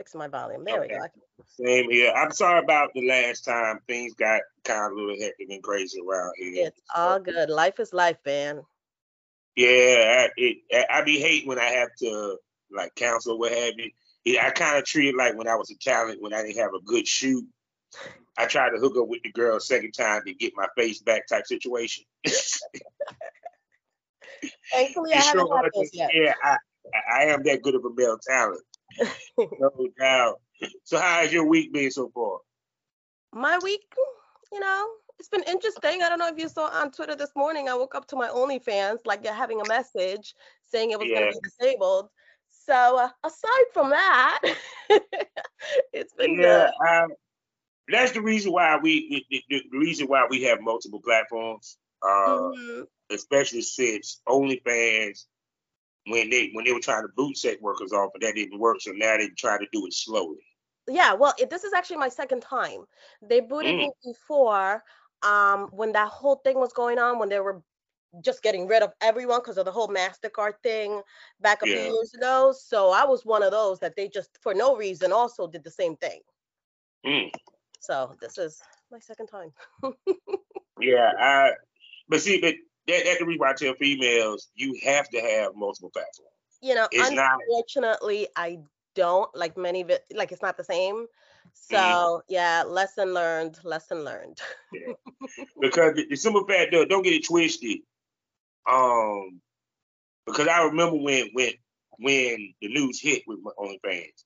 fixing my volume. There Okay. we go. Same here. I'm sorry about the last time. Things got kind of a little hectic and crazy around here. It's all good. Life is life, man. Yeah, I, it, I- be hating when I have to like counsel what have you. Yeah, I kind of treat it like when I was a talent when I didn't have a good shoot. I tried to hook up with the girl second time to get my face back type situation. Thankfully, I haven't had those yet. Yeah, I- I am that good of a male talent. No doubt. So how has your week been so far? My week, you know, it's been interesting. I don't know if you saw on Twitter this morning. I woke up to my OnlyFans, like you're having a message saying it was Yeah. going to be disabled. So uh, aside from that, it's been Yeah, good. um, that's the reason why we the, the, reason why we have multiple platforms. Uh, Mhm. especially since OnlyFans when they when they were trying to boot sex workers off, but that didn't work. So now they try to do it slowly. Yeah, well, it, this is actually my second time. They booted Mm. me before, um, when that whole thing was going on, when they were just getting rid of everyone because of the whole Mastercard thing back a few Yeah. years ago. So I was one of those that they just, for no reason, also did the same thing. Mm. So this is my second time. Yeah, I. But see, but that, that's the reason why I tell females you have to have multiple platforms. You know, It's not- unfortunately, I don't like many of it. Like it's not the same. So Mm. yeah, lesson learned. Lesson learned. yeah. because the, the simple fact, though, don't get it twisted. Um, because I remember when when when the news hit with my OnlyFans,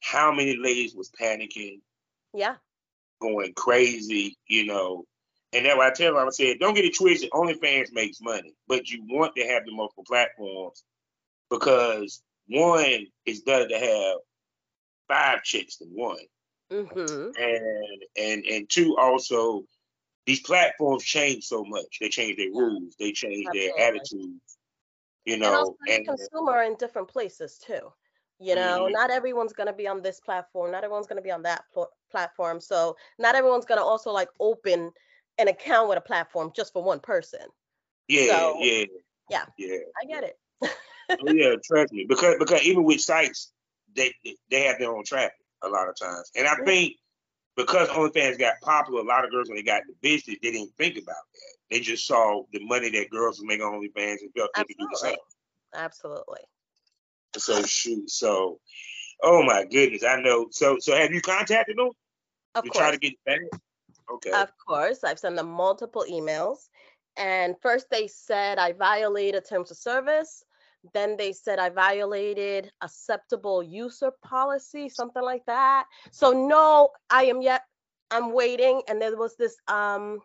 how many ladies was panicking, Yeah. going crazy, you know. And that's why I tell them, I said, don't get it twisted. OnlyFans makes money, but you want to have the multiple platforms because one is better to have five chicks than one, Mm-hmm. and and and two also, these platforms change so much. They change their rules, they change their attitudes, you and also know. And, consumer are in different places too you know Mhm. not everyone's going to be on this platform not everyone's going to be on that pl- platform so not everyone's going to also like open an account with a platform just for one person yeah, so- yeah, yeah. yeah. i get it Oh, yeah, trust me. Because because even with sites, they they have their own traffic a lot of times. And I think because OnlyFans got popular, a lot of girls when they got the business, they didn't think about that. They just saw the money that girls were making on OnlyFans and felt they could do the same. absolutely So shoot. So oh my goodness, I know. So so have you contacted them? of you course try to get back? Okay. Of course, I've sent them multiple emails. And first they said I violated terms of service. Then they said I violated acceptable user policy, something like that. So no, I am yet I'm waiting. And there was this um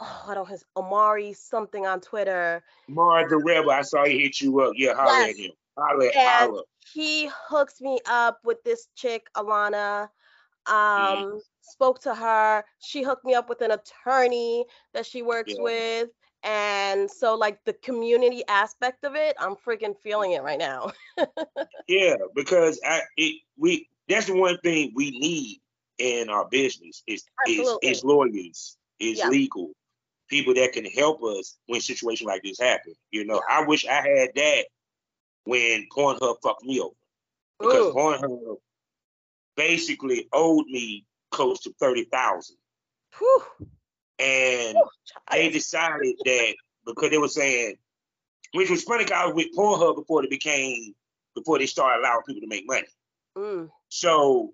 oh, I don't know his Omari something on Twitter. Mar the Rebel, I saw he hit you up. Yeah, holler Yes. at him. Holler, And- holler. he hooks me up with this chick, Alana. Um, Mm-hmm. spoke to her. She hooked me up with an attorney that she works Yeah. with. And so like the community aspect of it, I'm freaking feeling it right now. Yeah, because I it we that's the one thing we need in our business is is, is lawyers, is Yeah. legal people that can help us when situations like this happen. You know, I wish I had that when Pornhub fucked me over because Mm, Pornhub basically owed me close to thirty thousand, and whew, they decided that because they were saying, which was funny, I was with Pornhub before they became before they started allowing people to make money. Mm, So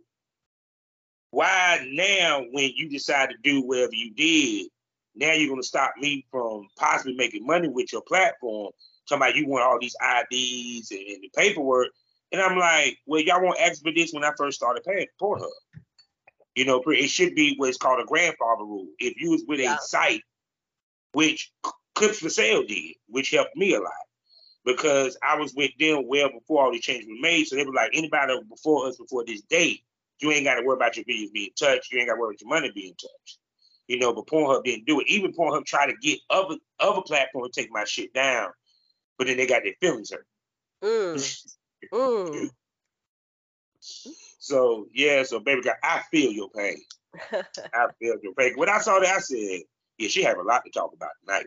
why now, when you decide to do whatever you did, now you're gonna stop me from possibly making money with your platform? Talking about you want all these IDs and, and the paperwork, and I'm like, well, y'all won't ask for this when I first started paying Pornhub. You know, it should be what's called a grandfather rule. If you was with Yeah. a site, which Clips4Sale did, which helped me a lot because I was with them well before all these changes were made. So they were like, anybody before us before this date, you ain't got to worry about your videos being touched. You ain't got to worry about your money being touched. You know, but Pornhub didn't do it. Even Pornhub tried to get other other platforms to take my shit down, but then they got their feelings hurt. mm, mm. So yeah, so baby girl, I feel your pain. I feel your pain. When I saw that, I said, yeah, she have a lot to talk about tonight.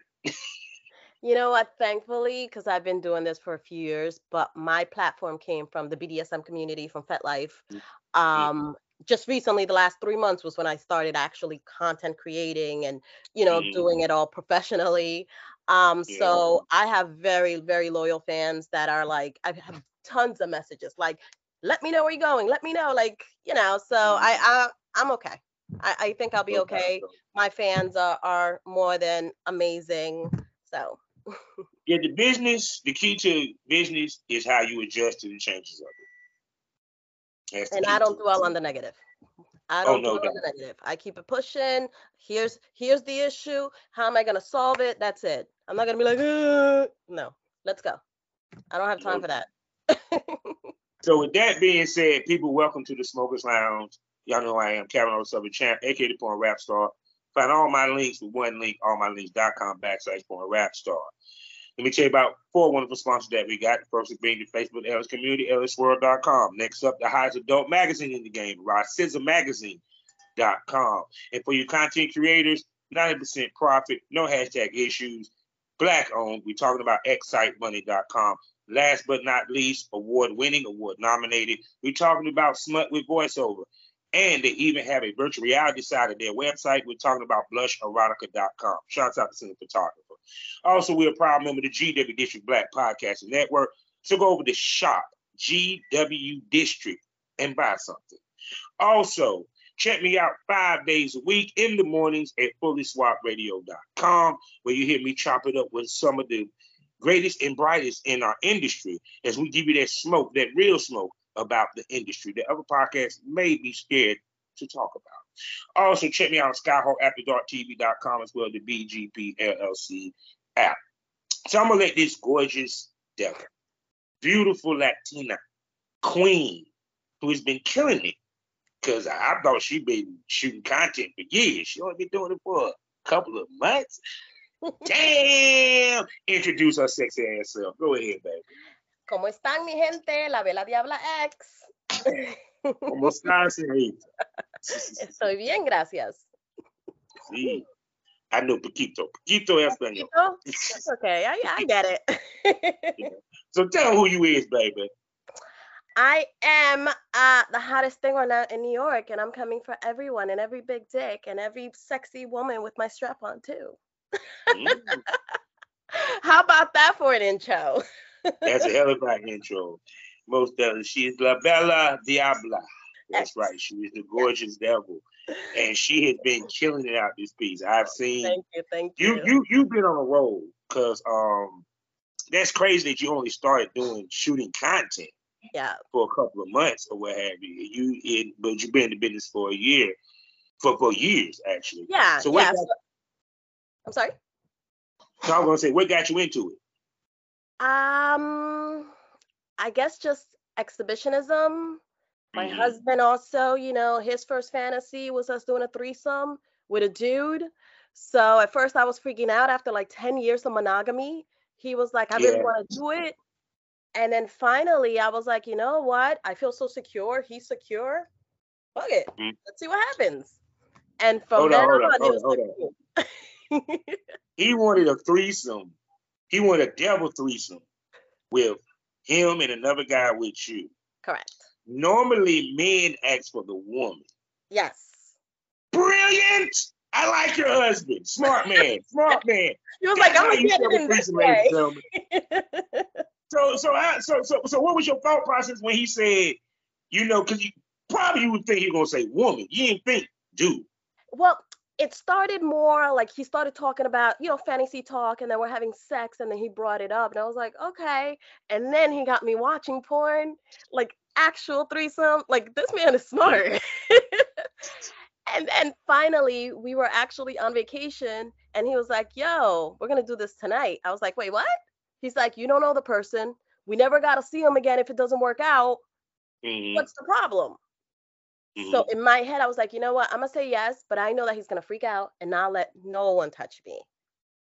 You know what? Thankfully, because I've been doing this for a few years, but my platform came from the BDSM community from FetLife. Mm-hmm. Um, just recently, the last three months was when I started actually content creating and you know Mm. doing it all professionally. Um, Yeah. so I have very very loyal fans that are like I have tons of messages like, let me know where you're going, let me know, like you know. So I, I I'm okay. I, I think I'll be okay. My fans are are more than amazing. So Yeah, the business, the key to business is how you adjust to the changes of it. That's and I don't dwell on the negative. I Oh, don't no dwell on the negative. I keep it pushing. Here's here's the issue. How am I gonna solve it? That's it. I'm not gonna be like, no. Let's go. I don't have time for that. So with that being said, people, welcome to the Smokers Lounge. Y'all know I am Kevin O'Sullivan Champ, aka the Porn Rap Star. Find all my links with one link, allmylinks.com backslash Porn Rap Star. Let me tell you about four wonderful sponsors that we got. First is being the Facebook LS Community, lsswirl.com. Next up, the highest adult magazine in the game, EroticismMagazine.com. And for your content creators, 90% profit, no hashtag issues, black owned. We're talking about xsitebunny.com. Last but not least, award winning, award nominated. We're talking about Smut with voiceover. And they even have a virtual reality side of their website. We're talking about blusherotica.com. Shouts out to the photographer. Also, we're a proud member of the GW District Black Podcasting Network. So go over to shop GW District and buy something. Also, check me out five days a week in the mornings at fullyswapradio.com, where you hear me chop it up with some of the greatest and brightest in our industry as we give you that smoke, that real smoke about the industry that other podcasts may be scared to talk about. Also, check me out on SkyhawkAfterDarkTV.com as well as the BGP LLC app. So I'm gonna let this gorgeous devil, beautiful Latina queen, who has been killing it, because I, I thought she'd been shooting content for years. She only been doing it for a couple of months. Damn! Introduce her sexy ass self. Go ahead, baby. ¿Cómo están mi gente? La Bella Diabla X. ¿Cómo estás, señorita? Estoy bien, gracias. Sí. I know poquito. Poquito español. Poquito? That's okay. I, I get it. So tell who you is, baby. I am uh, the hottest thing right now in New York, and I'm coming for everyone and every big dick and every sexy woman with my strap on too. Mm, How about that for an intro? that's a hell of an intro. Most definitely. She is La Bella Diabla. That's right. She is the gorgeous devil. And she has been killing it out this piece. I've seen Thank you, thank you you. you you've been on a roll because um that's crazy that you only started doing shooting content Yeah, for a couple of months or what have you. You in but you've been in the business for a year. For for years actually. yeah, So what yeah. got- so- I'm sorry. So I'm gonna say what got you into it? Um, I guess just exhibitionism. My Mhm. husband also, you know, his first fantasy was us doing a threesome with a dude. So at first I was freaking out after like 10 years of monogamy. He was like, I really Yeah. want to do it. And then finally I was like, you know what? I feel so secure. He's secure. Fuck it. Mm. Let's see what happens. And from Hold then on, hold on, on, hold on, like, cool. He wanted a threesome. He wanted a devil threesome with him and another guy with you. Correct. Normally men ask for the woman. Yes. Brilliant! I like your husband. Smart man. Smart man. He was like, I'm gonna get it this threesome, ladies and way. So so I, so so so what was your thought process when he said, you know, because you probably you would think he was gonna say woman. You didn't think dude. well, it started more like he started talking about, you know, fantasy talk, and then we're having sex, and then he brought it up, and I was like, okay. And then he got me watching porn, like actual threesome. Like this man is smart. and then finally, we were actually on vacation, and he was like, yo, we're gonna do this tonight. I was like, wait, what? He's like, you don't know the person. We never got to see him again if it doesn't work out. Mhm, What's the problem? mhm. So in my head, I was like, you know what? I'm gonna say yes, but I know that he's gonna freak out and not let no one touch me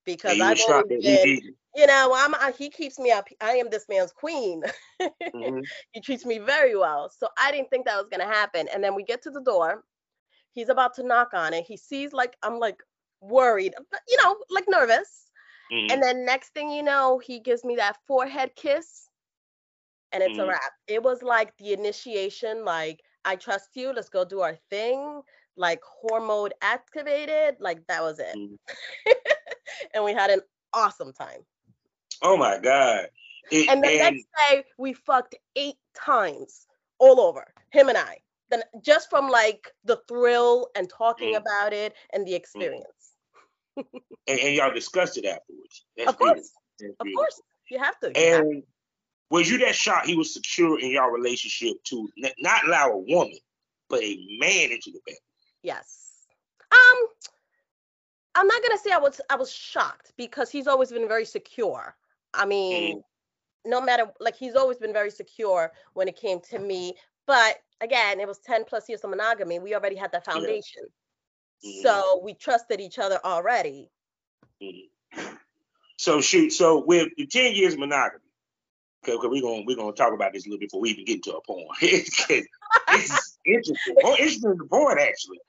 because I've always that been, you know, I'm I, he keeps me up. I am this man's queen. Mhm. he treats me very well. So I didn't think that was gonna happen. And then we get to the door. He's about to knock on it. He sees like I'm like worried, you know, like nervous. Mhm. And then next thing you know, he gives me that forehead kiss and it's a Mhm. wrap. It was like the initiation, like, I trust you, let's go do our thing, like hormone activated, like that was it. And we had an awesome time. Oh my God. It- And the and next day we fucked eight times all over, him and I. Then just from like the thrill and talking Mm. about it and the experience. and, and y'all discussed it afterwards. That's Of course. Of course, you have to. you have to. And was you that shocked he was secure in your relationship to not allow a woman, but a man into the bed? Yes. Um, I'm not gonna say I was I was shocked because he's always been very secure. I mean, no matter like he's always been very secure when it came to me. But again, it was 10 plus years of monogamy. We already had that foundation. Mhm. So we trusted each other already. So shoot, so with the 10 years of monogamy, okay, we're gonna we're gonna talk about this a little before we even get into a porn. it's it's interesting. More interesting than the porn, actually.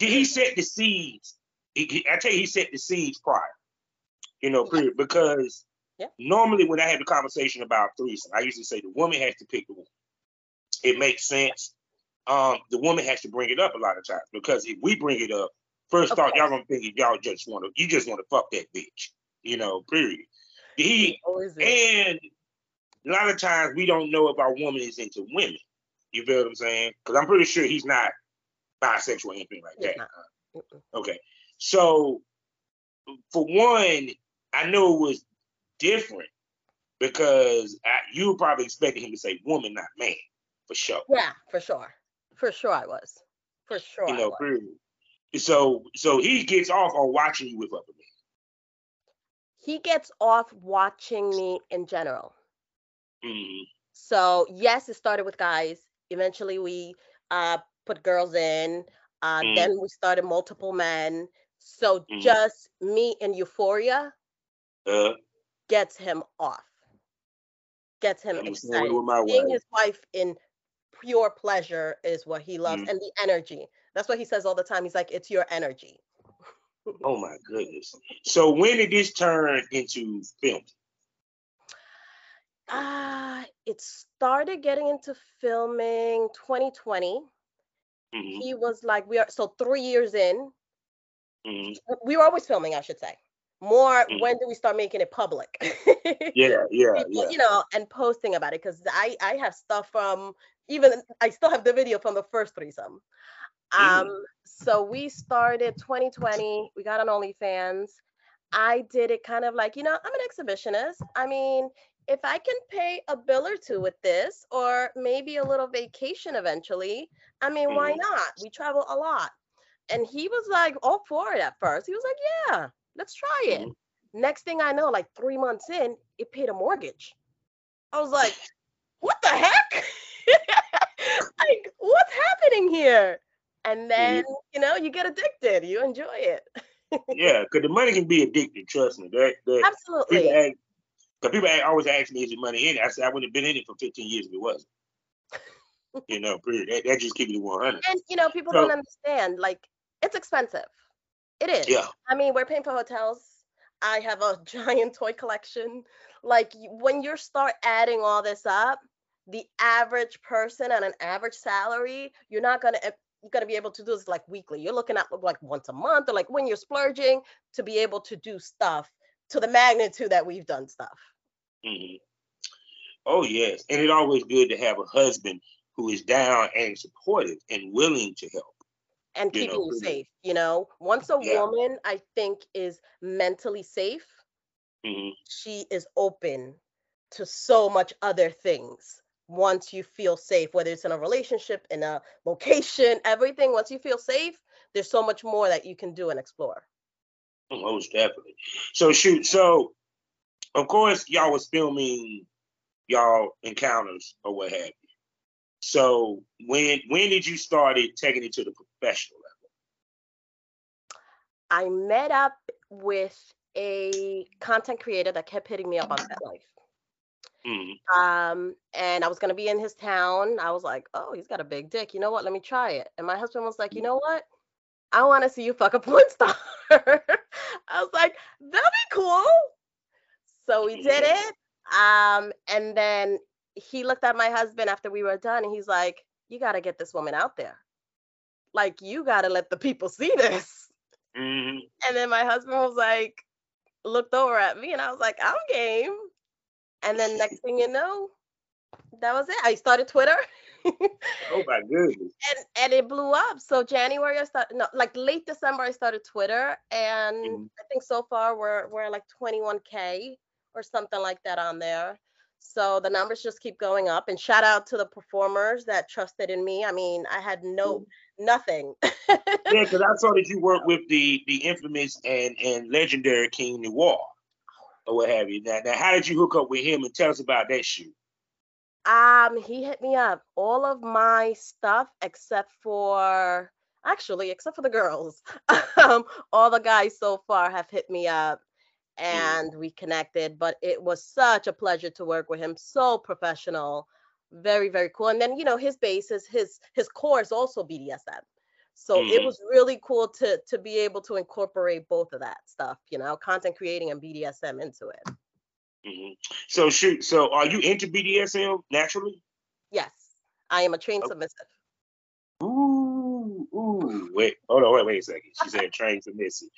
Did he set the seeds? He, I tell you, he set the seeds prior. You know, period. Because Yeah. normally when I have a conversation about threesome, I usually say the woman has to pick the woman. It makes sense. Um, the woman has to bring it up a lot of times because if we bring it up, first thought y'all gonna think y'all just want to, you just want to fuck that bitch. You know, period. He and a lot of times we don't know if our woman is into women. You feel what I'm saying? Because I'm pretty sure he's not bisexual anything like that. Mm-mm. Okay. So for one, I know it was different because I, you probably expected him to say woman, not man, for sure. Yeah, for sure. For sure I was. For sure You know. So so he gets off on watching you with other men. He gets off watching me in general. Mhm. So yes, it started with guys. Eventually we uh put girls in. Uh Mm. then we started multiple men. So Mhm. just me and Euphoria Uh, gets him off. Gets him I'm the same way excited. Seeing his wife in pure pleasure is what he loves Mm. and the energy. That's what he says all the time. He's like, it's your energy. Oh my goodness. So when did this turn into film? Ah, it started getting into filming 2020. Mhm, He was like, we are so three years in. mhm. We were always filming, I should say. More Mm. when do we start making it public? Yeah, yeah, People, yeah. You know, and posting about it because I I have stuff from even I still have the video from the first threesome. Mm. Um, so we started 2020. We got on OnlyFans. I did it kind of like, you know, I'm an exhibitionist. I mean, if I can pay a bill or two with this, or maybe a little vacation eventually, I mean, why Mhm. not? We travel a lot. And he was like all for it at first. He was like, yeah, let's try it. Mhm. Next thing I know, like three months in, it paid a mortgage. I was like, what the heck? like, what's happening here? And then, you know, you get addicted. You enjoy it. Yeah, because the money can be addictive. Trust me. That that Absolutely. people because people always ask me, "Is your money in it?" I said, "I wouldn't have been in it for 15 years if it wasn't." you know, period. That, that just keep it 100. And you know, people So- don't understand. Like, it's expensive. It is. Yeah. I mean, we're paying for hotels. I have a giant toy collection. Like, when you start adding all this up, the average person on an average salary, you're not gonna eh, you're gonna be able to do this like weekly. You're looking at like once a month, or like when you're splurging to be able to do stuff to the magnitude that we've done stuff. hmm Oh yes, and it's always good to have a husband who is down and supportive and willing to help. and You keeping know, you safe. You know, once a Yeah. woman, I think, is mentally safe, hmm she is open to so much other things. Once you feel safe, whether it's in a relationship, in a location, everything, once you feel safe, there's so much more that you can do and explore. Most definitely. So shoot. So of course y'all was filming y'all encounters or what have you. So when when did you started taking it to the professional level? I met up with a content creator that kept hitting me up on FetLife. level? Mhm. Um, and I was gonna be in his town. I was like, oh, he's got a big dick. You know what? Let me try it. And my husband was like, you know what? I want to see you fuck a porn star. I was like, that'd be cool. So we did it. Um, and then he looked at my husband after we were done and he's like, You gotta get this woman out there. Like, you gotta let the people see this. Mm-hmm. And then my husband was like, looked over at me and I was like, I'm game. And then next thing you know, that was it. I started Twitter. oh my goodness. And and it blew up. So January I started no like late December I started Twitter and Mhm. I think so far we're we're like 21k or something like that on there. So the numbers just keep going up and shout out to the performers that trusted in me. I mean, I had no nothing. Yeah, because I saw that you worked with the the infamous and and legendary King Noire or what have you. Now, now, how did you hook up with him and tell us about that shoot? Um, he hit me up. All of my stuff except for actually, except for the girls. um, all the guys so far have hit me up and we connected, but it was such a pleasure to work with him. So professional, very, very cool. And then, you know, his base is his his core is also BDSM. So it Mhm. was really cool to to be able to incorporate both of that stuff, you know, content creating and BDSM into it. Hmm So shoot. So are you into BDSM naturally? Yes, I am a trained Okay. submissive. Ooh, ooh. Wait, hold on, wait, wait a second. She said train submissive.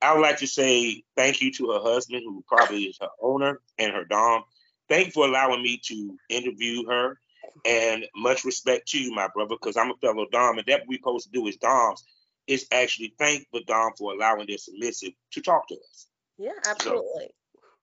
I would like to say thank you to her husband, who probably is her owner, and her dom. Thank you for allowing me to interview her, and much respect to you, my brother, because I'm a fellow dom, and that we supposed to do as doms is actually thank the dom for allowing their submissive to talk to us Yeah, absolutely.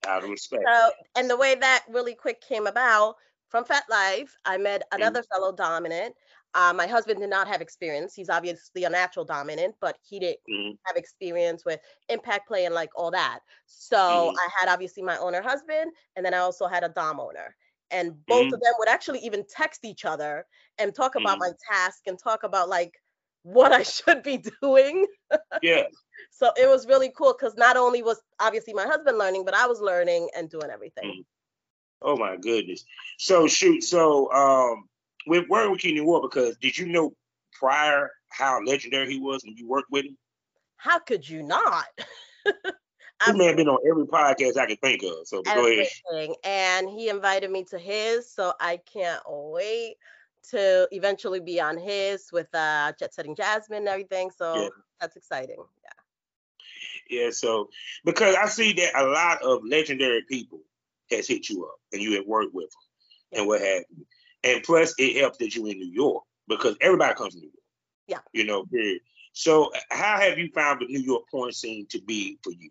Out of respect. So, and the way that really quick came about from FetLife, I met Mm-hmm. another fellow dominant. Uh, my husband did not have experience. He's obviously a natural dominant, but he didn't Mhm. have experience with impact play and like all that. So Mhm. I had obviously my owner husband, and then I also had a dom owner. And both Mhm. of them would actually even text each other and talk about Mhm. my task and talk about like what I should be doing. Yeah. So it was really cool because not only was obviously my husband learning, but I was learning and doing everything. Oh my goodness. So shoot. So um, with working with King Noire, because did you know prior how legendary he was when you worked with him? How could you not? I may have been on every podcast I could think of. So go ahead. And he invited me to his, so I can't wait to eventually be on his with uh Jet Setting Jasmine and everything. So Yeah. that's exciting. Yeah. Yeah. So because I see that a lot of legendary people has hit you up and you have worked with them and what have you. And plus, it helps that you're in New York because everybody comes to New York. Yeah. You know. Period. So how have you found the New York porn scene to be for you?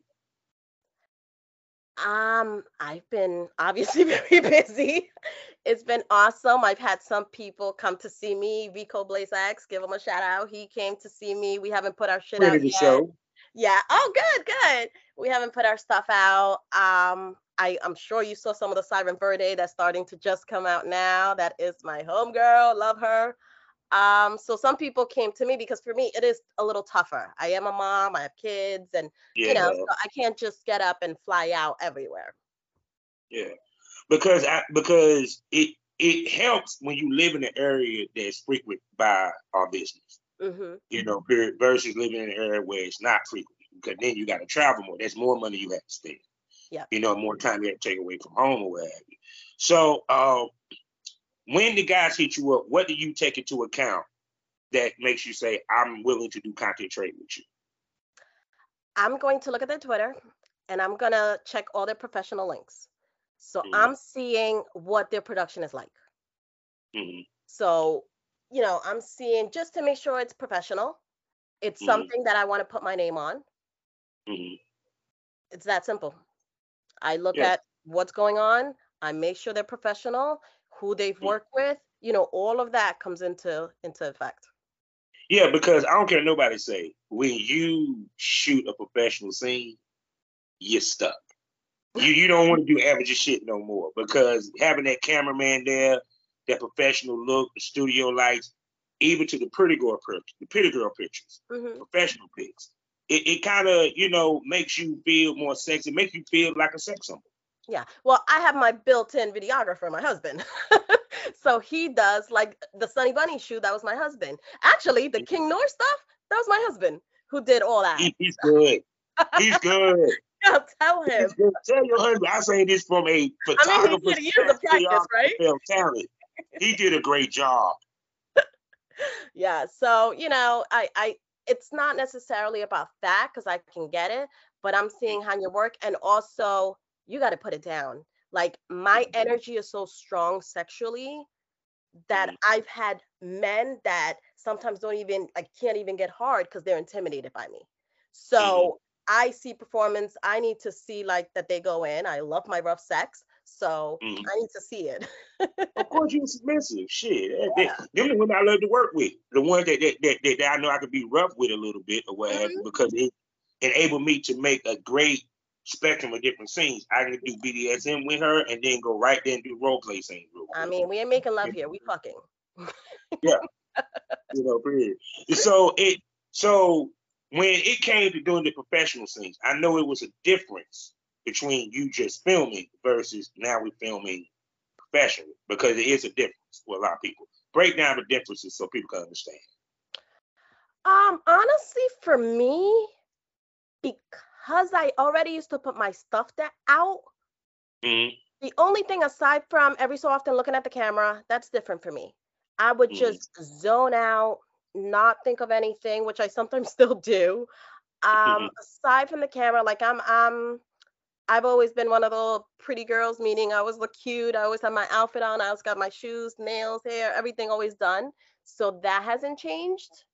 Um, I've been obviously very busy. It's been awesome. I've had some people come to see me. Rico Blaze X, give him a shout out. He came to see me. We haven't put our shit out yet. show. Yeah. Oh, good, good. We haven't put our stuff out. Um, I, I'm sure you saw some of the Siren Verde that's starting to just come out now. That is my homegirl. Love her. Um, so some people came to me because for me it is a little tougher. I am a mom, I have kids, and Yeah. you know, so I can't just get up and fly out everywhere. Yeah, because I, because it it helps when you live in an area that's frequent by our business. hmm You know, period, versus living in an area where it's not frequent. Because then you got to travel more. There's more money you have to spend. Yeah. You know, more time you have to take away from home or what have you. So, uh, when the guys hit you up, what do you take into account that makes you say, "I'm willing to do content trade with you"? I'm going to look at their Twitter and I'm gonna check all their professional links. So Mhm. I'm seeing what their production is like. hmm So, you know, I'm seeing just to make sure it's professional. It's Mhm. something that I want to put my name on. hmm It's that simple. I look Yeah. at what's going on. I make sure they're professional, who they've worked with. You know, all of that comes into into effect. Yeah, because I don't care nobody say. When you shoot a professional scene, you're stuck. You you don't want to do average shit no more because having that cameraman there, that professional look, the studio lights, even to the pretty girl pictures, the pretty girl pictures, hmm professional pics, it, it kind of you know makes you feel more sexy, makes you feel like a sex symbol. Yeah. Well, I have my built-in videographer, my husband. so he does like the Sunny Bunny shoot. That was my husband. Actually, the King Noire stuff. That was my husband who did all that. He's good. He's good. yeah, tell him. Tell your husband. I say this from a photographer. I mean, he did years of practice, right? Talent. He did a great job. yeah. So you know, I, I, it's not necessarily about that because I can get it, but I'm seeing how you work, and also you got to put it down. Like my Mm-hmm. energy is so strong sexually that Mhm. I've had men that sometimes don't even like can't even get hard because they're intimidated by me. So Mm-hmm. I see performance. I need to see like that they go in. I love my rough sex, so Mhm. I need to see it. Of course, you're submissive. Shit, that, that, them the women I love to work with. The ones that that, that, that, that I know I could be rough with a little bit or what have you, because it enabled me to make a great spectrum of different scenes. I can do BDSM with her and then go right there and do role play scenes. I mean, we ain't making love here. We fucking. Yeah. you know, period. So it so when it came to doing the professional scenes, I know it was a difference between you just filming versus now we're filming professionally because it is a difference for a lot of people. Break down the differences so people can understand. Um, honestly, for me, because I already used to put my stuff that out, Mhm. the only thing aside from every so often looking at the camera, that's different for me. I would Mhm. just zone out, not think of anything, which I sometimes still do. Um, aside from the camera, like I'm I'm I've always been one of the pretty girls, meaning I always look cute. I always have my outfit on. I always got my shoes, nails, hair, everything always done. So that hasn't changed.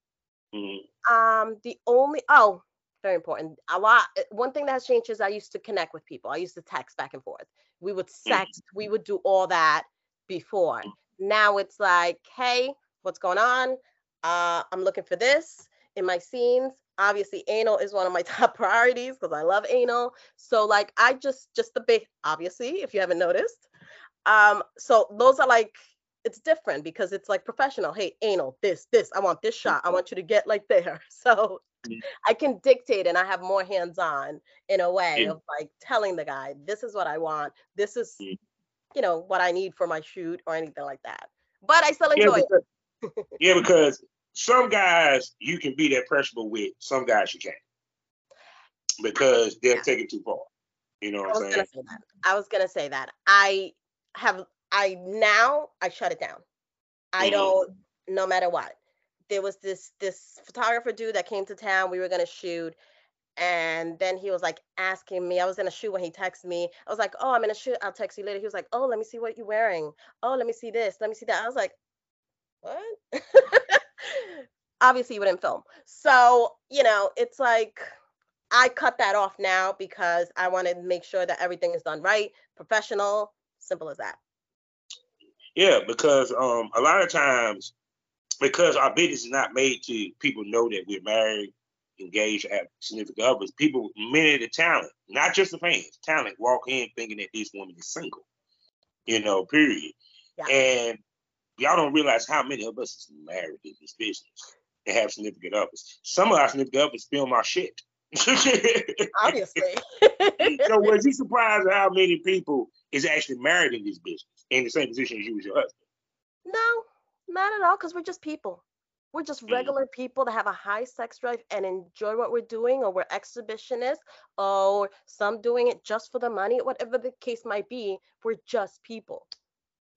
Mhm. Um, the only oh, very important. A lot. uh, One thing that has changed is I used to connect with people. I used to text back and forth. We would sext. We would do all that before. Now it's like, hey, what's going on? Uh, I'm looking for this in my scenes. Obviously, anal is one of my top priorities because I love anal. So like, I just just the big obviously, if you haven't noticed. Um, so those are like it's different because it's like professional. Hey, anal, this, this, I want this shot. I want you to get like there. So. I can dictate and I have more hands-on in a way of like telling the guy, this is what I want. This is, Mhm. you know, what I need for my shoot or anything like that. But I still Yeah, enjoy it. yeah, because some guys you can be that personable with, some guys you can't. Because they'll Yeah. take it too far. You know what I'm saying? say. I was gonna say that. I have I now I shut it down. I Mhm. don't no matter what. There was this this photographer dude that came to town. We were gonna shoot, and then he was like asking me. I was gonna shoot when he texted me. I was like, "Oh, I'm gonna shoot. I'll text you later." He was like, "Oh, let me see what you're wearing. Oh, let me see this. Let me see that." I was like, "What?" Obviously, you wouldn't film. So you know, it's like I cut that off now because I want to make sure that everything is done right, professional, simple as that. Yeah, because um a lot of times because our business is not made to people know that we're married, engaged, have significant others, people many of the talent, not just the fans, talent walk in thinking that this woman is single. You know, period. Yeah. And y'all don't realize how many of us is married in this business and have significant others. Some of our significant others film our shit. Obviously. so was you surprised how many people is actually married in this business in the same position as you as your husband? no, not at all, because we're just people. We're just Mhm. regular people that have a high sex drive and enjoy what we're doing, or we're exhibitionists, or some doing it just for the money, whatever the case might be. We're just people.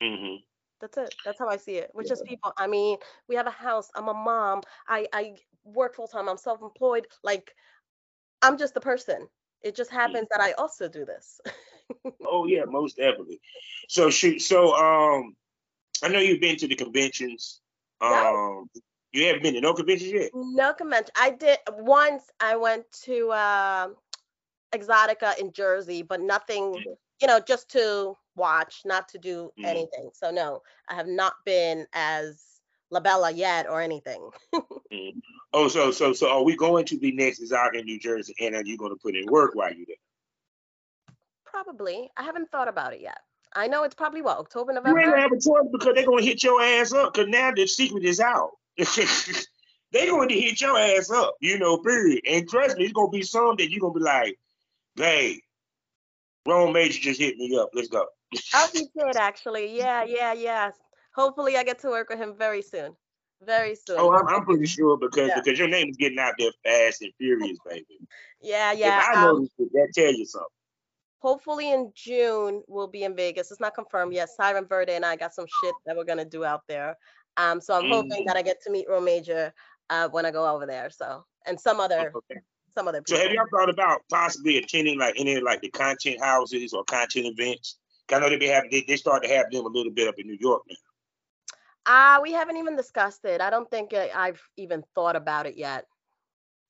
hmm That's it. That's how I see it. We're just people. I mean, we have a house. I'm a mom. I I work full time. I'm self-employed. Like, I'm just a person. It just happens that I also do this. Oh yeah, most definitely. So shoot. So um, I know you've been to the conventions. Yeah. Um, you haven't been to no conventions yet. No convention. I did once. I went to uh, Exotica in Jersey, but nothing. Yeah. You know, just to watch, not to do Mhm. anything. So no, I have not been as La Bella yet or anything. Oh, so so so are we going to be next is out in New Jersey, and are you going to put in work while you're there? Probably. I haven't thought about it yet. I know it's probably what October, November. You ain't have a choice because they're gonna hit your ass up. Cause now the secret is out. they're going to hit your ass up. You know, period. And trust me, it's gonna be some that you're gonna be like, "Hey, Rome Major just hit me up. Let's go." Oh, he did actually. Yeah, yeah, yeah. Hopefully, I get to work with him very soon. Very soon. Oh, I'm, I'm pretty sure because Yeah. because your name is getting out there fast and furious, baby. yeah, If yeah. I know um, this, shit, that tell you something. Hopefully in June we'll be in Vegas. It's not confirmed yet. Siren Verde and I got some shit that we're gonna do out there. Um, so I'm hoping Mm. that I get to meet Rome Major uh when I go over there. So and some other Okay. some other So people. have y'all thought about possibly attending like any like the content houses or content events? I know they be having they, they start to have them a little bit up in New York now. Ah, we haven't even discussed it. I don't think I- I've even thought about it yet.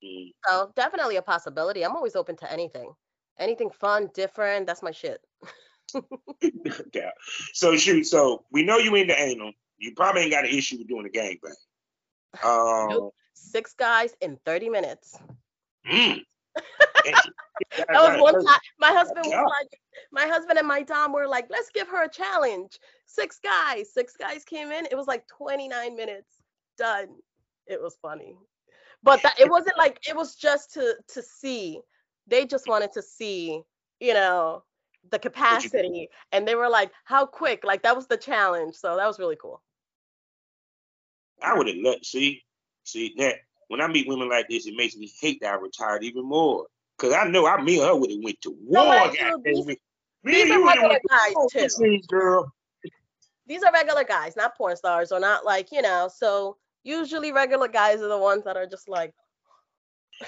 Mm. So definitely a possibility. I'm always open to anything. Anything fun, different. That's my shit. yeah. So shoot, so we know you into anal. You probably ain't got an issue with doing a gangbang. Um, Nope. Six guys in 30 minutes. mm. That was one time. My husband was Yeah. like, my husband and my Dom were like, let's give her a challenge. Six guys. Six guys came in. It was like 29 minutes. Done. It was funny. But that, it wasn't like it was just to to see. They just wanted to see, you know, the capacity. And they were like, how quick? Like that was the challenge. So that was really cool. I would have let see, see that when I meet women like this, it makes me hate that I retired even more. Cause I know I me and her would have went to war. these- these Me and are regular went to guys, war, too. girl. These are regular guys, not porn stars or not like, you know, so usually regular guys are the ones that are just like,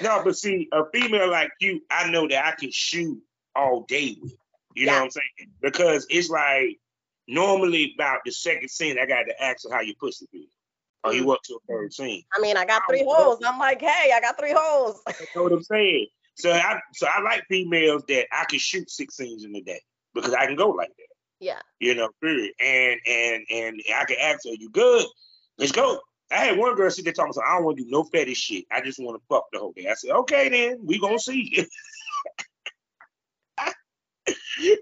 No, but see, a female like you, I know that I can shoot all day with. You know what I'm saying? Because it's like normally about the second scene, I got to ask her how your pussy feel. Or you up mm-hmm. to a third scene. I mean, I got three Oh, holes. I'm like, hey, I got three holes. You know what I'm saying? So I so I like females that I can shoot six scenes in a day because I can go like that. yeah. You know, period. And and and I can ask her, you good? Let's go. I had one girl sit there talking I don't want to do no fetish shit. I just want to fuck the whole day. I said, okay, then we gonna see.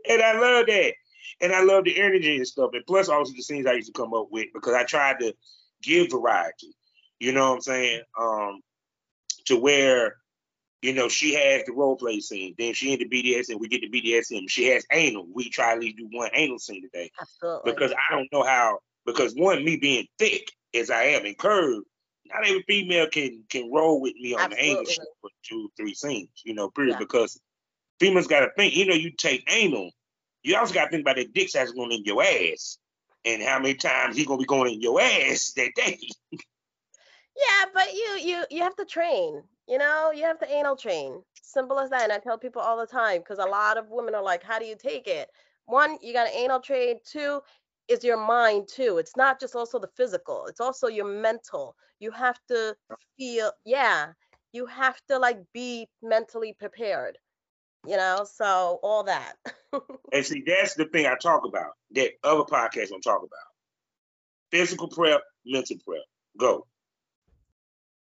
and I love that. And I love the energy and stuff. And plus also the scenes I used to come up with because I tried to give variety. You know what I'm saying? Um, to where, you know, she has the role play scene. Then she in the BDSM, we get the BDSM. She has anal. We try at least do one anal scene today Absolutely. because I don't know how. Because one, me being thick as I am and curved, not every female can can roll with me on the anal Absolutely. for two, three scenes. You know, period. Yeah. Because females got to think. You know, you take anal, you also got to think about that dick size going in your ass, and how many times he gonna be going in your ass that day. yeah, but you you you have to train. You know, you have to anal train. Simple as that. And I tell people all the time because a lot of women are like, how do you take it? One, you got to anal train. Two, is your mind too. It's not just also the physical. It's also your mental. You have to uh. feel. Yeah, you have to like be mentally prepared. You know, so all that. And see, that's the thing I talk about. That other podcast I'm talking about. Physical prep, mental prep. Go.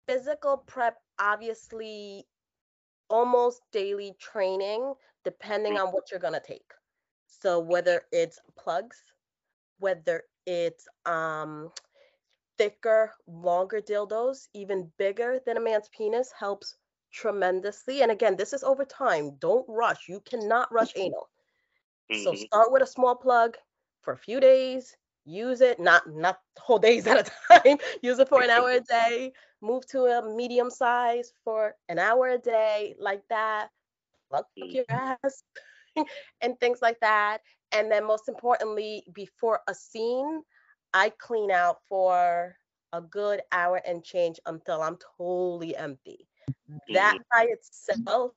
physical prep obviously almost daily training depending on what you're going to take so whether it's plugs whether it's um thicker longer dildos even bigger than a man's penis helps tremendously and again this is over time don't rush you cannot rush anal so Mhm. start with a small plug for a few days. Use it, not not whole days at a time. use it for an hour a day. Move to a medium size for an hour a day, like that. Plug up your ass and things like that. And then most importantly, before a scene, I clean out for a good hour and change until I'm totally empty. That mm-hmm. by itself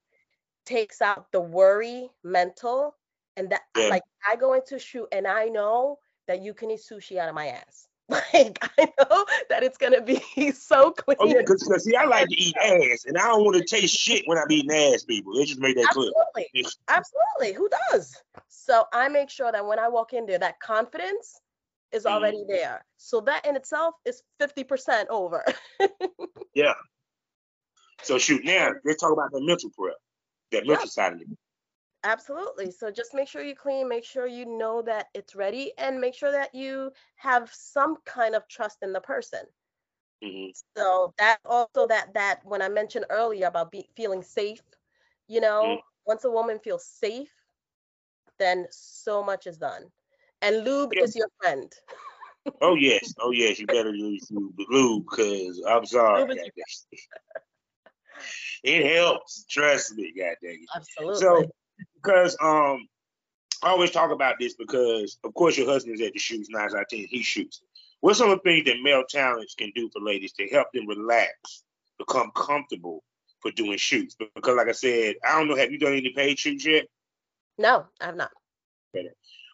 takes out the worry mental and that Yeah. like I go into shoot and I know that you can eat sushi out of my ass. Like I know that it's gonna be so clean. Oh yeah, because see, I like to eat ass, and I don't want to taste shit when I'm eating ass, people. Let's just make that clear. Absolutely. Yeah. Absolutely. Who does? So I make sure that when I walk in there, that confidence is Mhm. already there. So that in itself is 50% over. Yeah. So shoot, now let's talk about the mental prep, that mental side of it. Absolutely. So just make sure you clean, make sure you know that it's ready, and make sure that you have some kind of trust in the person. hmm So that also that that when I mentioned earlier about be, feeling safe, you know, Mm. once a woman feels safe, then so much is done. And lube Yeah. is your friend. oh yes, oh yes, you better use lube because I'm sorry. it helps. Trust me, God dang it. Absolutely. So because um I always talk about this because of course your husband's at the shoots nine out of ten, he shoots. What's some of the things that male talents can do for ladies to help them relax, become comfortable for doing shoots? Because like I said, I don't know, have you done any paid shoots yet? No, I have not.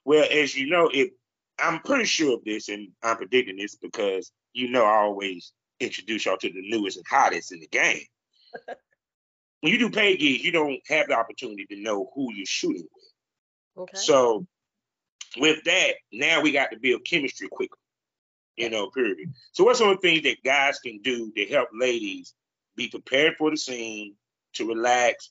Well, as you know, if I'm pretty sure of this, and I'm predicting this because you know I always introduce y'all to the newest and hottest in the game. when you do paid gigs, you don't have the opportunity to know who you're shooting with. Okay. So with that, now we got to build chemistry quickly. You know, period. So what's some of the things that guys can do to help ladies be prepared for the scene, to relax,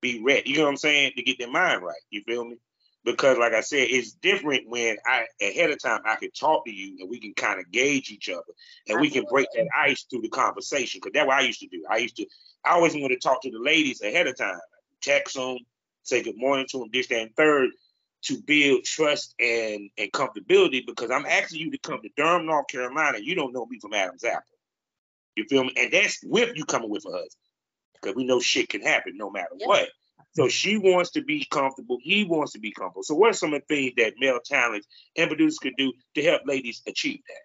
be ready. You know what I'm saying? To get their mind right. You feel me? Because like I said, it's different when I ahead of time I can talk to you and we can kind of gauge each other and Absolutely. we can break that ice through the conversation. Cause that's what I used to do. I used to I always want to talk to the ladies ahead of time, text them, say good morning to them, this, that, and third, to build trust and and comfortability because I'm asking you to come to Durham, North Carolina. You don't know me from Adam's apple. You feel me? And that's with you coming with a husband. Because we know shit can happen no matter yeah. what. So she wants to be comfortable. He wants to be comfortable. So what are some of the things that male talents and producers could do to help ladies achieve that?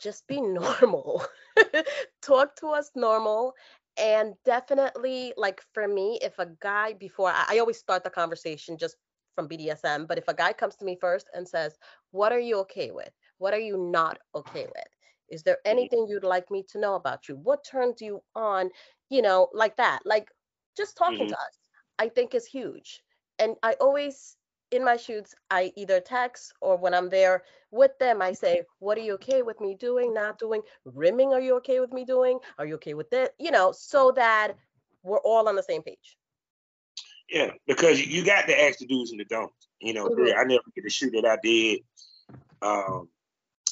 Just be normal. Talk to us normal. And definitely, like for me, if a guy before I, I always start the conversation just from BDSM, but if a guy comes to me first and says, What are you okay with? What are you not okay with? Is there mm-hmm. anything you'd like me to know about you? What turns you on? You know, like that. Like just talking mm-hmm. to us i think is huge. And i always in my shoots i either text or when i'm there with them i say what are you okay with me doing not doing? Rimming are you okay with me doing? Are you okay with it you know so that we're all on the same page. Yeah because you got to ask the do's and the don'ts you know mm-hmm. i never forget the shoot that i did. Um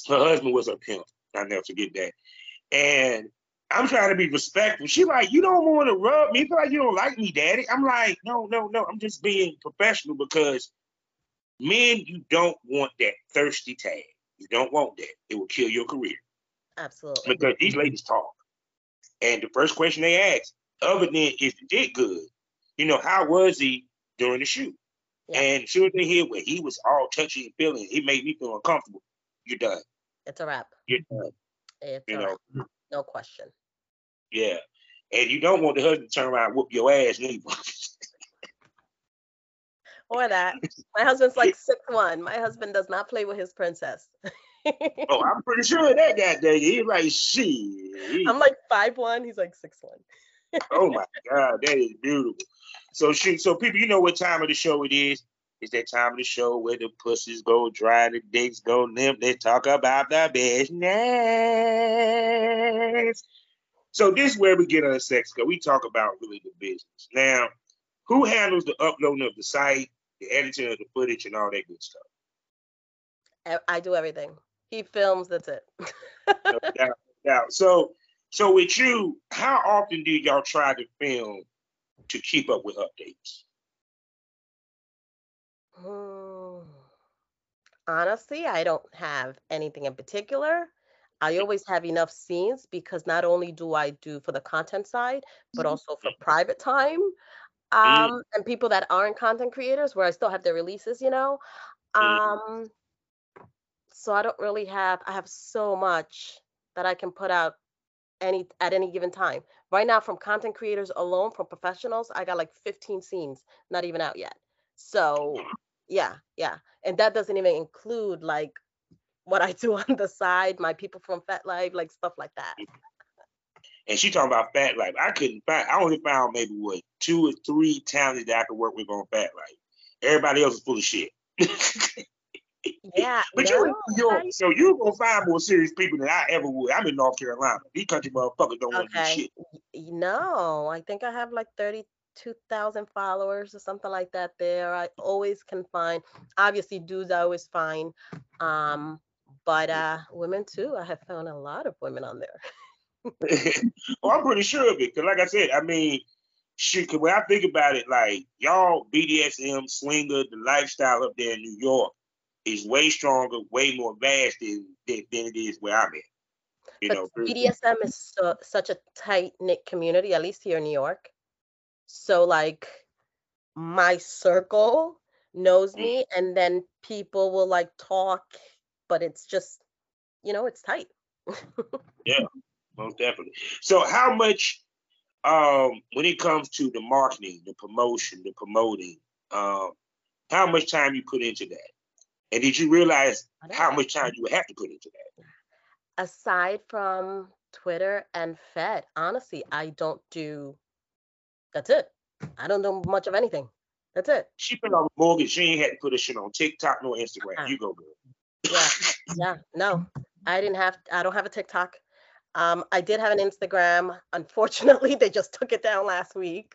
her husband was a pimp i never forget that. And I'm trying to be respectful. She like, you don't want to rub me. feel like you don't like me, daddy. I'm like, no, no, no. I'm just being professional because men, you don't want that thirsty tag. You don't want that. It will kill your career. Absolutely. Because these ladies talk. And the first question they ask, other than if you did good, you know, how was he during the shoot? Yeah. And as they hear where he was all touchy and feeling, he made me feel uncomfortable. You're done. It's a wrap. You're done. It's you know, wrap. No question. Yeah. And you don't want the husband to turn around and whoop your ass neither. or that. My husband's like six one. My husband does not play with his princess. oh, I'm pretty sure that guy there. He's like she. I'm like five one. He's like six one. oh my god, that is beautiful. So shoot, so people, you know what time of the show it is. It's that time of the show where the pussies go dry, the dicks go limp. They talk about the business. So this is where we get on the sex because we talk about really the business. Now, who handles the uploading of the site, the editing of the footage, and all that good stuff? I do everything. He films. That's it. no doubt, no doubt. So, so with you, how often do y'all try to film to keep up with updates? Honestly, I don't have anything in particular. I always have enough scenes because not only do I do for the content side, but mm-hmm. also for private time. Mm-hmm. Um, and people that aren't content creators where I still have their releases, you know. Mm-hmm. Um, so I don't really have I have so much that I can put out any at any given time. Right now, from content creators alone, from professionals, I got like 15 scenes not even out yet. So yeah, yeah. And that doesn't even include like what I do on the side, my people from FetLife like stuff like that. Mm-hmm. And she talking about FetLife I couldn't find. I only found maybe what two or three talented that I could work with on FetLife Everybody else is full of shit. yeah, but you're in New York, so you're gonna find more serious people than I ever would. I'm in North Carolina. These country motherfuckers don't okay. want to do shit. No, I think I have like thirty two thousand followers or something like that. There, I always can find. Obviously, dudes I always find. Um, but uh, women too. I have found a lot of women on there. well, I'm pretty sure of it because, like I said, I mean, shit. When I think about it, like y'all BDSM swinger, the lifestyle up there in New York is way stronger, way more vast than than, than it is where I'm at. You but know, BDSM is so, such a tight knit community, at least here in New York. So like my circle knows mm. me, and then people will like talk, but it's just, you know, it's tight. yeah, most definitely. So how much um when it comes to the marketing, the promotion, the promoting, um, how much time you put into that? And did you realize how much time you would have to put into that? Aside from Twitter and Fet, honestly, I don't do. That's it. I don't know much of anything. That's it. She put on mortgage. She ain't had to put a shit on TikTok nor Instagram. Uh-huh. You go, girl. Yeah, yeah. No, I didn't have. I don't have a TikTok. Um, I did have an Instagram. Unfortunately, they just took it down last week.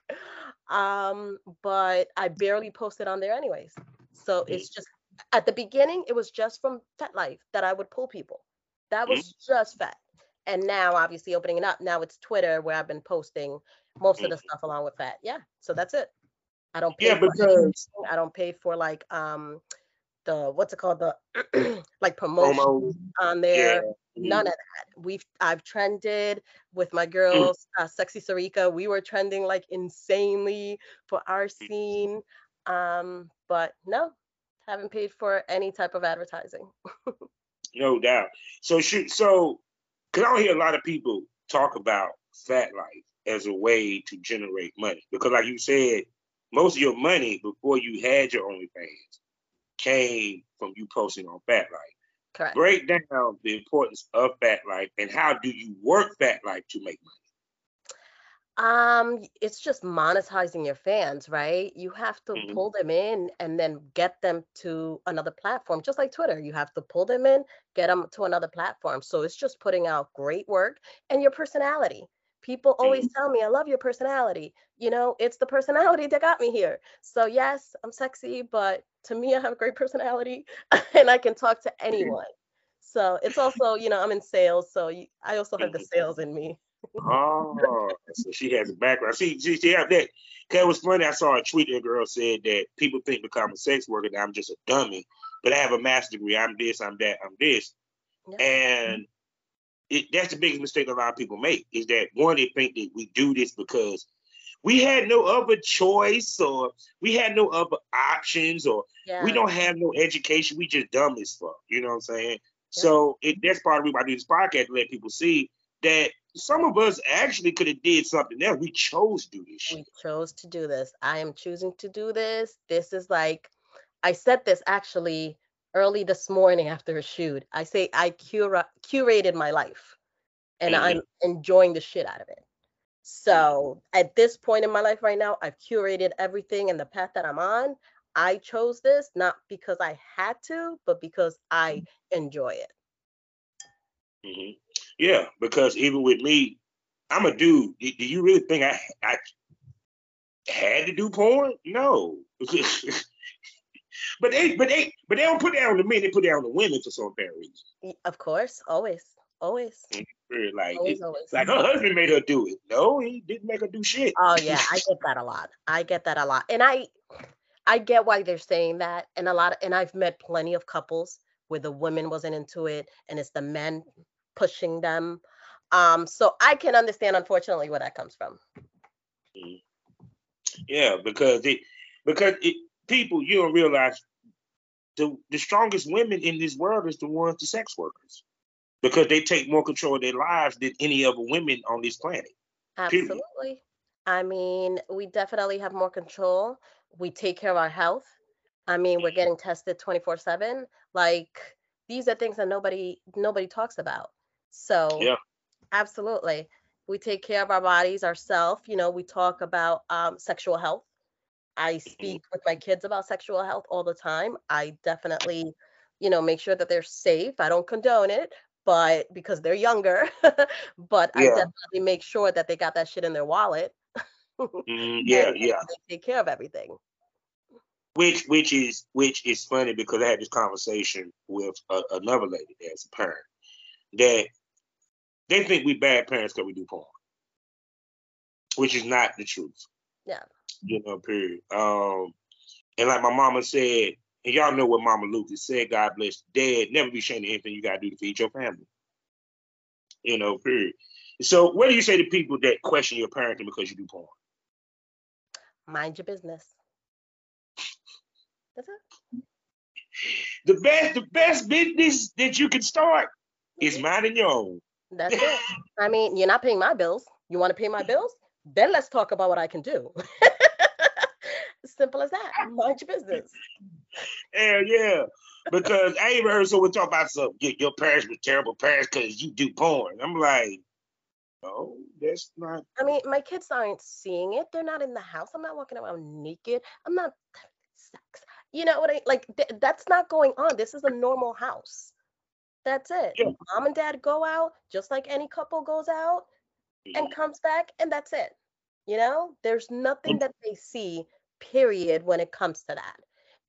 Um, but I barely posted on there anyways. So mm-hmm. it's just at the beginning, it was just from FetLife that I would pull people. That was mm-hmm. just Fet. And now, obviously, opening it up, now it's Twitter where I've been posting most mm-hmm. of the mm-hmm. stuff along with that Yeah. So that's it. I don't pay yeah, because I don't pay for like um the what's it called the like promotion on there. Yeah. None of that. We've I've trended with my mm. girls, uh, Sexy Sarika. We were trending like insanely for our mm. scene. Um, but no, haven't paid for any type of advertising. no doubt. So shoot, so cause I don't hear a lot of people talk about FetLife as a way to generate money because, like you said, most of your money before you had your OnlyFans came from you posting on FetLife. Correct. Break down the importance of FetLife and how do you work FetLife to make money? Um, it's just monetizing your fans, right? You have to mm-hmm. pull them in and then get them to another platform, just like Twitter. You have to pull them in, get them to another platform. So it's just putting out great work and your personality. People always mm-hmm. tell me, I love your personality. You know, it's the personality that got me here. So, yes, I'm sexy, but to me, I have a great personality and I can talk to anyone. So, it's also, you know, I'm in sales. So, I also have the mm-hmm. sales in me oh, so she has a background. She she, she have that. Cause it was funny. I saw a tweet. A girl said that people think because I'm a sex worker that I'm just a dummy, but I have a master's degree. I'm this. I'm that. I'm this. Yeah. And it, that's the biggest mistake a lot of people make is that one they think that we do this because we had no other choice or we had no other options or yeah. we don't have no education. We just dumb as fuck. You know what I'm saying? Yeah. So it, that's part of reason I do this podcast to let people see that some of us actually could have did something else. We chose to do this. Shit. We chose to do this. I am choosing to do this. This is like, I said this actually early this morning after a shoot. I say I cura- curated my life, and mm-hmm. I'm enjoying the shit out of it. So at this point in my life right now, I've curated everything and the path that I'm on. I chose this not because I had to, but because I mm-hmm. enjoy it. Mm-hmm. Yeah, because even with me, I'm a dude. Do, you really think I I had to do porn? No. but they but they but they don't put that on the men, they put that on the women for some apparent reason. Of course, always. Always. Like, always, always. like her husband made her do it. No, he didn't make her do shit. Oh yeah, I get that a lot. I get that a lot. And I I get why they're saying that. And a lot of and I've met plenty of couples where the women wasn't into it and it's the men pushing them. Um, so I can understand, unfortunately, where that comes from. Yeah, because it because it people you don't realize the the strongest women in this world is the ones the sex workers because they take more control of their lives than any other women on this planet. Absolutely. Period. I mean, we definitely have more control. We take care of our health. I mean, we're mm-hmm. getting tested 24/7. Like these are things that nobody nobody talks about. So yeah, absolutely. We take care of our bodies ourselves. You know, we talk about um, sexual health. I mm-hmm. speak with my kids about sexual health all the time. I definitely, you know, make sure that they're safe. I don't condone it, but because they're younger, but yeah. I definitely make sure that they got that shit in their wallet. mm, yeah, yeah. take care of everything. Which which is which is funny because I had this conversation with a, another lady that's a parent that they think we bad parents because we do porn, which is not the truth. Yeah. You know, period. Um, and like my mama said, And y'all know what Mama Lucas said, God bless dad. Never be ashamed of anything you gotta do to feed your family. You know, period. So what do you say to people that question your parenting because you do porn? Mind your business. That's it. The best, the best business that you can start is minding your own. That's it. I mean, you're not paying my bills. You want to pay my bills? Then let's talk about what I can do. Simple as that. Mind your business. Hell yeah. Because I even heard someone talk about some your, your parents were terrible parents because you do porn. I'm like, no, that's not. I mean, my kids aren't seeing it. They're not in the house. I'm not walking around naked. I'm not sex. You know what I like? Th- that's not going on. This is a normal house. That's it. Yeah. Mom and dad go out just like any couple goes out and comes back, and that's it. You know, there's nothing that they see, period, when it comes to that.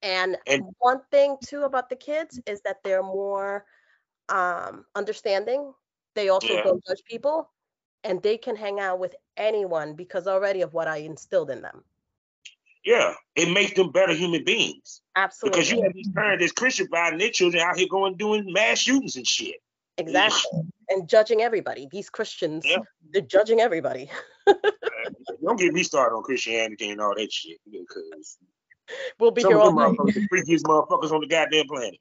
And, And- one thing too about the kids is that they're more um understanding. They also Yeah. don't judge people and they can hang out with anyone because already of what I instilled in them. Yeah, it makes them better human beings. Absolutely. Because you have these parents that's Christian and their children out here going doing mass shootings and shit. Exactly. And judging everybody. These Christians, Yeah. they're judging everybody. Don't get me started on Christianity and all that shit because We'll be some here all night. the freakiest motherfuckers on the goddamn planet.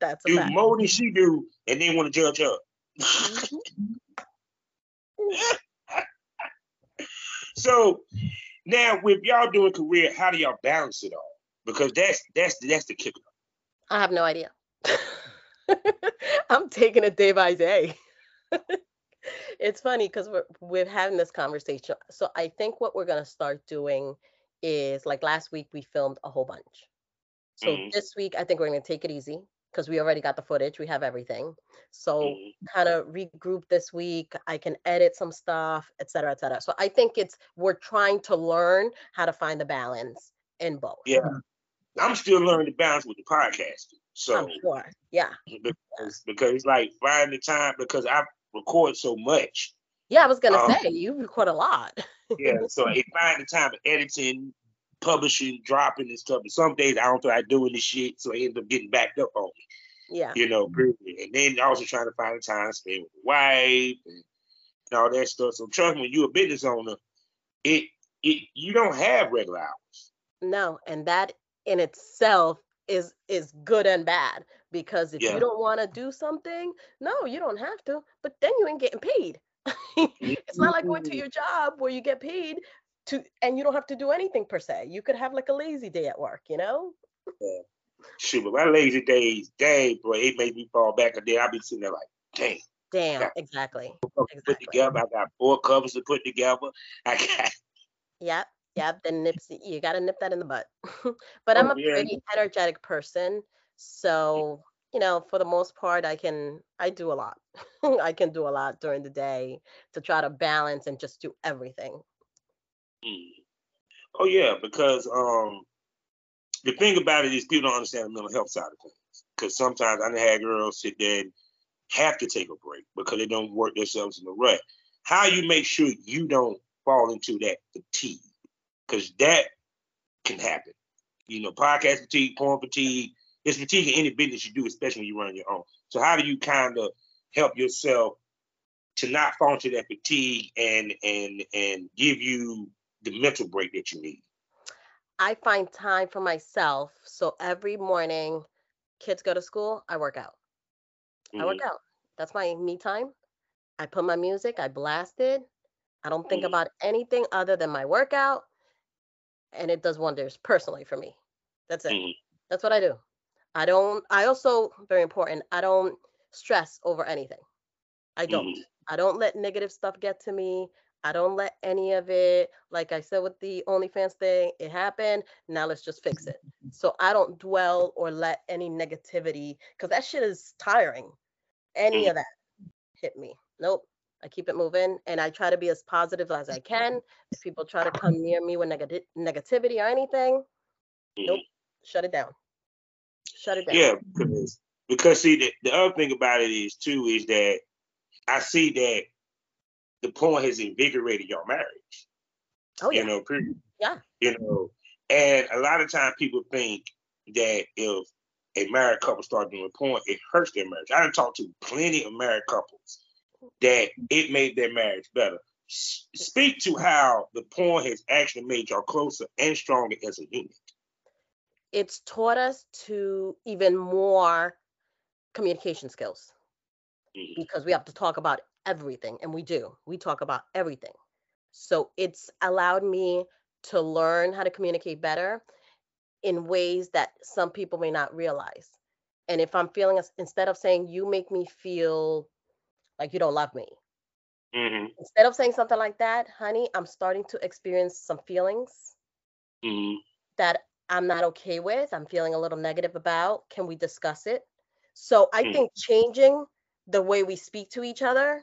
That's Do fact. more than she do, and then want to judge her. Mhm. So now with y'all doing career, how do y'all balance it all? Because that's that's that's the kicker. I have no idea. I'm taking it day by day. it's funny because we're we're having this conversation. So I think what we're gonna start doing is like last week we filmed a whole bunch. So Mhm. this week I think we're gonna take it easy because we already got the footage, we have everything. So Mhm. kind of regroup this week. I can edit some stuff, et cetera, et cetera. So I think it's we're trying to learn how to find the balance in both. Yeah. I'm still learning to balance with the podcasting. So I'm sure. Yeah. because because it's like finding the time because I record so much. Yeah, I was gonna Um, say you record a lot. Yeah, so it find the time of editing, publishing, dropping and stuff. And some days I don't feel like doing this shit, so I end up getting backed up on me. Yeah. You know, and then also trying to find the time to spend with the wife and, and all that stuff. So trust me, when you're a business owner, it it you don't have regular hours. No, and that in itself is is good and bad because if Yeah. you don't want to do something, no, you don't have to, but then you ain't getting paid. it's not like going to your job where you get paid to and you don't have to do anything per se. You could have like a lazy day at work, you know? Yeah. Shoot, but my lazy days, dang, boy, it made me fall back. a day. I'll be sitting there like, dang, Damn, Yeah. exactly. put together. I got four covers to put together. I got Yep, yep. Then nips you gotta nip that in the butt. but I'm Oh, a yeah. pretty energetic person, so you know, for the most part, I can I do a lot. I can do a lot during the day to try to balance and just do everything. Oh yeah, because um the thing about it is people don't understand the mental health side of things. Because sometimes I had girls sit there and have to take a break because they don't work themselves in the rut. How you make sure you don't fall into that fatigue? Because that can happen. You know, podcast fatigue, porn fatigue. There's fatigue in any business you do, especially when you run your own. So how do you kind of help yourself to not fall into that fatigue and and and give you the mental break that you need? I find time for myself. So every morning, kids go to school, I work out. I work Mhm. out. That's my me time. I put my music, I blast it. I don't think Mhm. about anything other than my workout. And it does wonders personally for me. That's it. Mhm. That's what I do. I don't, I also, very important, I don't stress over anything. I don't. Mhm. I don't let negative stuff get to me. I don't let any of it, like I said with the OnlyFans thing, it happened. Now let's just fix it. So I don't dwell or let any negativity, because that shit is tiring. Any Mhm. of that hit me. Nope. I keep it moving and I try to be as positive as I can. If people try to come near me with negati- negativity or anything, nope, shut it down. Shut it down. Yeah, because because see the, the other thing about it is too is that I see that the porn has invigorated your marriage. Oh, yeah. You know, period. Yeah. You know, and a lot of times people think that if a married couple start doing porn, it hurts their marriage. I done talked to plenty of married couples that it made their marriage better. Speak to how the porn has actually made y'all closer and stronger as a unit. It's taught us to even more communication skills Mhm. because we have to talk about everything and we do. We talk about everything. So it's allowed me to learn how to communicate better in ways that some people may not realize. And if I'm feeling instead of saying you make me feel like you don't love me, Mhm. instead of saying something like that, honey, I'm starting to experience some feelings Mhm. that I'm not okay with. I'm feeling a little negative about. Can we discuss it? So I Mm. think changing the way we speak to each other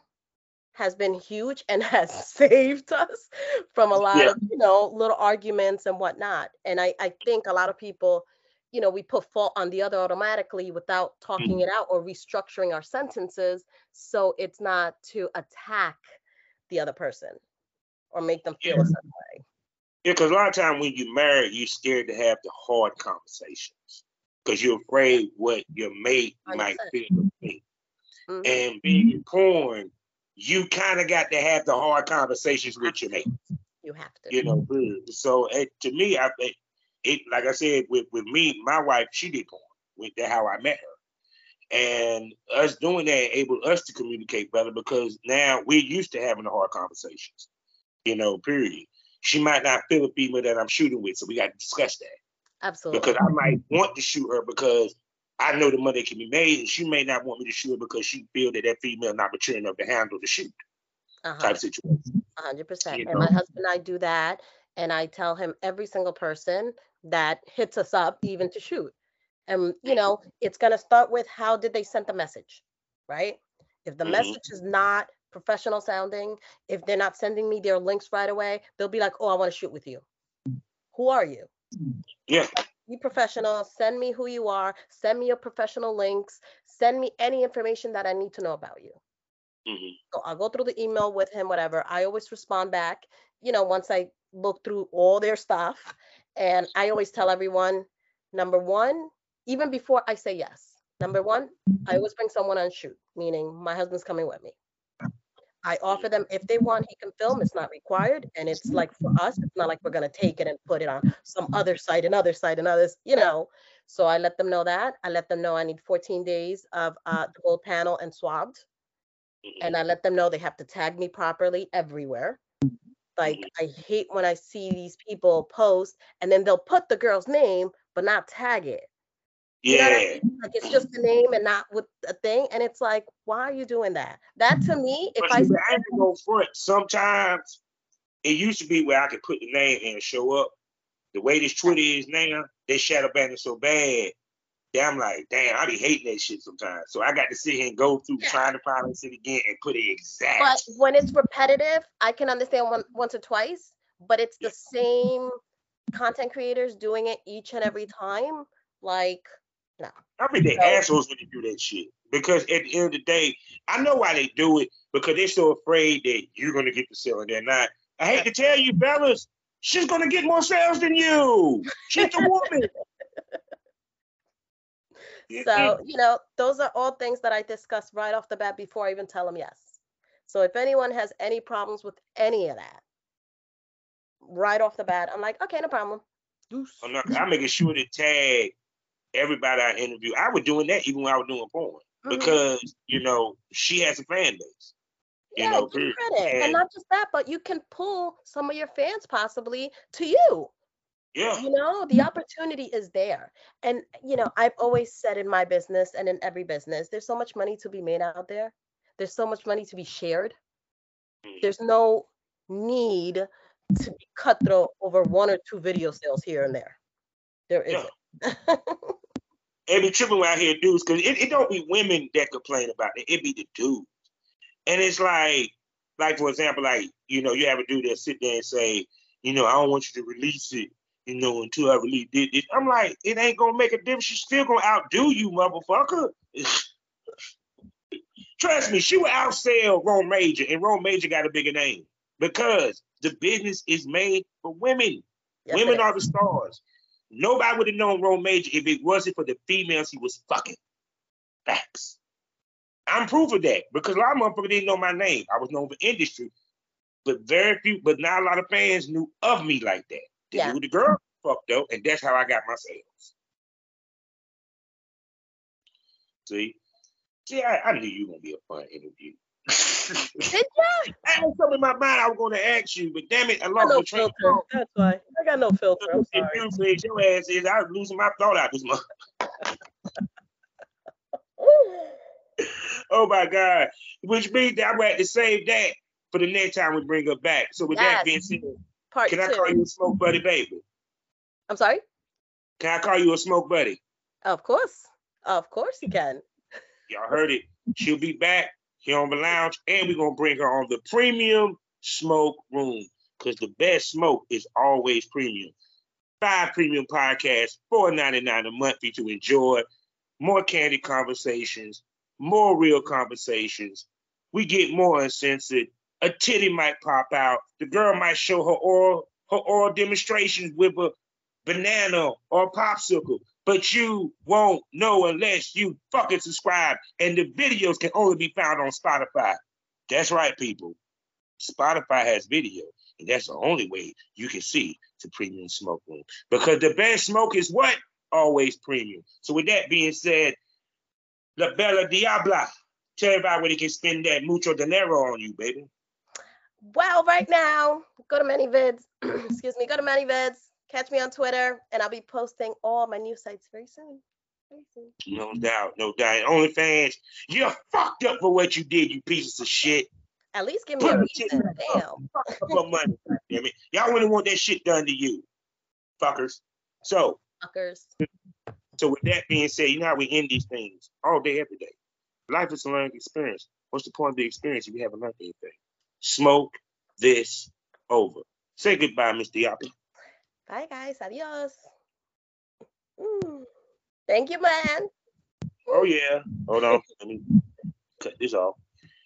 has been huge and has saved us from a lot Yeah. of, you know, little arguments and whatnot. And I, I think a lot of people, you know, we put fault on the other automatically without talking it out or restructuring our sentences so it's not to attack the other person or make them feel a certain way. Yeah, because a lot of time when you married, you're scared to have the hard conversations because you're afraid what your mate might 100%. feel. or think. Mhm. And being in porn, you kind of got to have the hard conversations with your mate. You have to. You know, so it, to me, I it, it like I said with with me, my wife, she did porn. With that, how I met her, and us doing that enabled us to communicate better because now we're used to having the hard conversations. You know, period. She might not feel a female that I'm shooting with, so we got to discuss that Absolutely. because I might want to shoot her because I know the money can be made, and she may not want me to shoot because she feel that that female not mature enough to handle the shoot Uh-huh. type situation. Hundred percent. And my husband and I do that. And I tell him every single person that hits us up, even to shoot. And you know, it's gonna start with how did they send the message, right? If the Mhm. message is not professional sounding, if they're not sending me their links right away, they'll be like, Oh, I want to shoot with you. Who are you? Yeah, Be professional. Send me who you are. Send me your professional links. Send me any information that I need to know about you. hmm So I'll go through the email with him, whatever. I always respond back, you know, once I look through all their stuff. And I always tell everyone, number one, even before I say yes, number one, I always bring someone on shoot, meaning my husband's coming with me. I offer them if they want, he can film. It's not required. And it's like for us, it's not like we're gonna take it and put it on some other site, another site, another, you know. So I let them know that. I let them know I need 14 days of uh, the gold panel and swabbed and I let them know they have to tag me properly everywhere. Like I hate when I see these people post and then they'll put the girl's name but not tag it. You know I yeah. Like it's just the name and not with a thing. And it's like, why are you doing that? That to me, if But I I go front. Sometimes it used to be where I could put the name and show up. The way this Twitter is now, they shadow banning so bad that I'm like, damn, I be hating that shit sometimes. So I got to sit here and go through Yeah. trying to find that shit again and put it exact. but when it's repetitive, I can understand one once or twice, but it's the same content creators doing it each and every time. Like, no. I mean, they So- assholes when they do that shit. Because at the end of the day, I know why they do it because they're so afraid that you're gonna get the sale and they're not. I hate to tell you, fellas, she's gonna get more sales than you. She's a woman. So, you know, those are all things that I discuss right off the bat before I even tell them yes. So if anyone has any problems with any of that, right off the bat, I'm like, okay, no problem. I'm, not, I'm making sure to tag everybody I interview. I was doing that even when I was doing porn Mhm. because you know she has a fan base. You yeah, know. And And- not just that, but you can pull some of your fans possibly to you. Yeah, You know, the opportunity is there. And, you know, I've always said in my business and in every business, there's so much money to be made out there. There's so much money to be shared. Mhm. There's no need to be cutthroat over one or two video sales here and there. There Yeah. isn't. it be tripping I hear dudes because it, it don't be women that complain about it. It be the dudes. And it's like, like for example, like, you know, you have a dude that sit there and say, you know, I don't want you to release it, you know, until I release it. it. I'm like, it ain't gonna make a difference. She's still gonna outdo you, motherfucker. Trust me, she will outsell Rome Major, and Rome Major got a bigger name because the business is made for women. It women are the stars. Nobody would have known Rome Major if it wasn't for the females he was fucking. Facts. I'm proof of that because a lot of motherfuckers didn't know my name. I was known for industry, but very few, but not a lot of fans knew of me like that. They Yeah. knew the girl fucked up, and that's how I got my sales. See, see, I, I knew you were gonna be a fun interview. Did you? I had something in my mind I was gonna ask you, but damn it, I I lost the train filter. That's why. I got no filter. I'm sorry. You your ass is I was losing my thought out this month. Oh my God. Which means that I'm have to save that for the next time we bring her back. So with that being said, Part can I call you a smoke buddy, baby? I'm sorry. Can I call you a smoke buddy? Of course. Of course you can. Y'all heard it. She'll be back here on the lounge, and we're gonna bring her on the premium smoke room. Because the best smoke is always premium. Five premium podcasts, $4.99 a month for you to enjoy. More candid conversations, more real conversations. We get more uncensored. A titty might pop out. The girl might show her oral her oral demonstrations with a banana or a popsicle, but you won't know unless you fucking subscribe. And the videos can only be found on Spotify. That's right, people. Spotify has video, and that's the only way you can see the premium smoke room. Because the best smoke is what? Always premium. So with that being said, La Bella Diabla. Tell everybody where they can spend that mucho dinero on you, baby. Well, right now, go to ManyVids. Excuse me. Go to ManyVids. Catch me on Twitter, and I'll be posting all my new sites very soon. Very soon. No doubt, no doubt. OnlyFans, you're fucked up for what you did, you pieces of shit. At least give me a Put it reason. Damn. Fuck up money. Damn it. Y'all wouldn't want that shit done to you, fuckers. So, Fuckers. so with that being said, you know how we end these things all day, every day. Life is a learning experience. What's the point of the experience if you haven't learned anything? Smoke This Ova. Say goodbye, Mr. Yappy. Bye, guys. Adios. Mm. Thank you, man. Oh yeah. Hold on. Let me cut this off.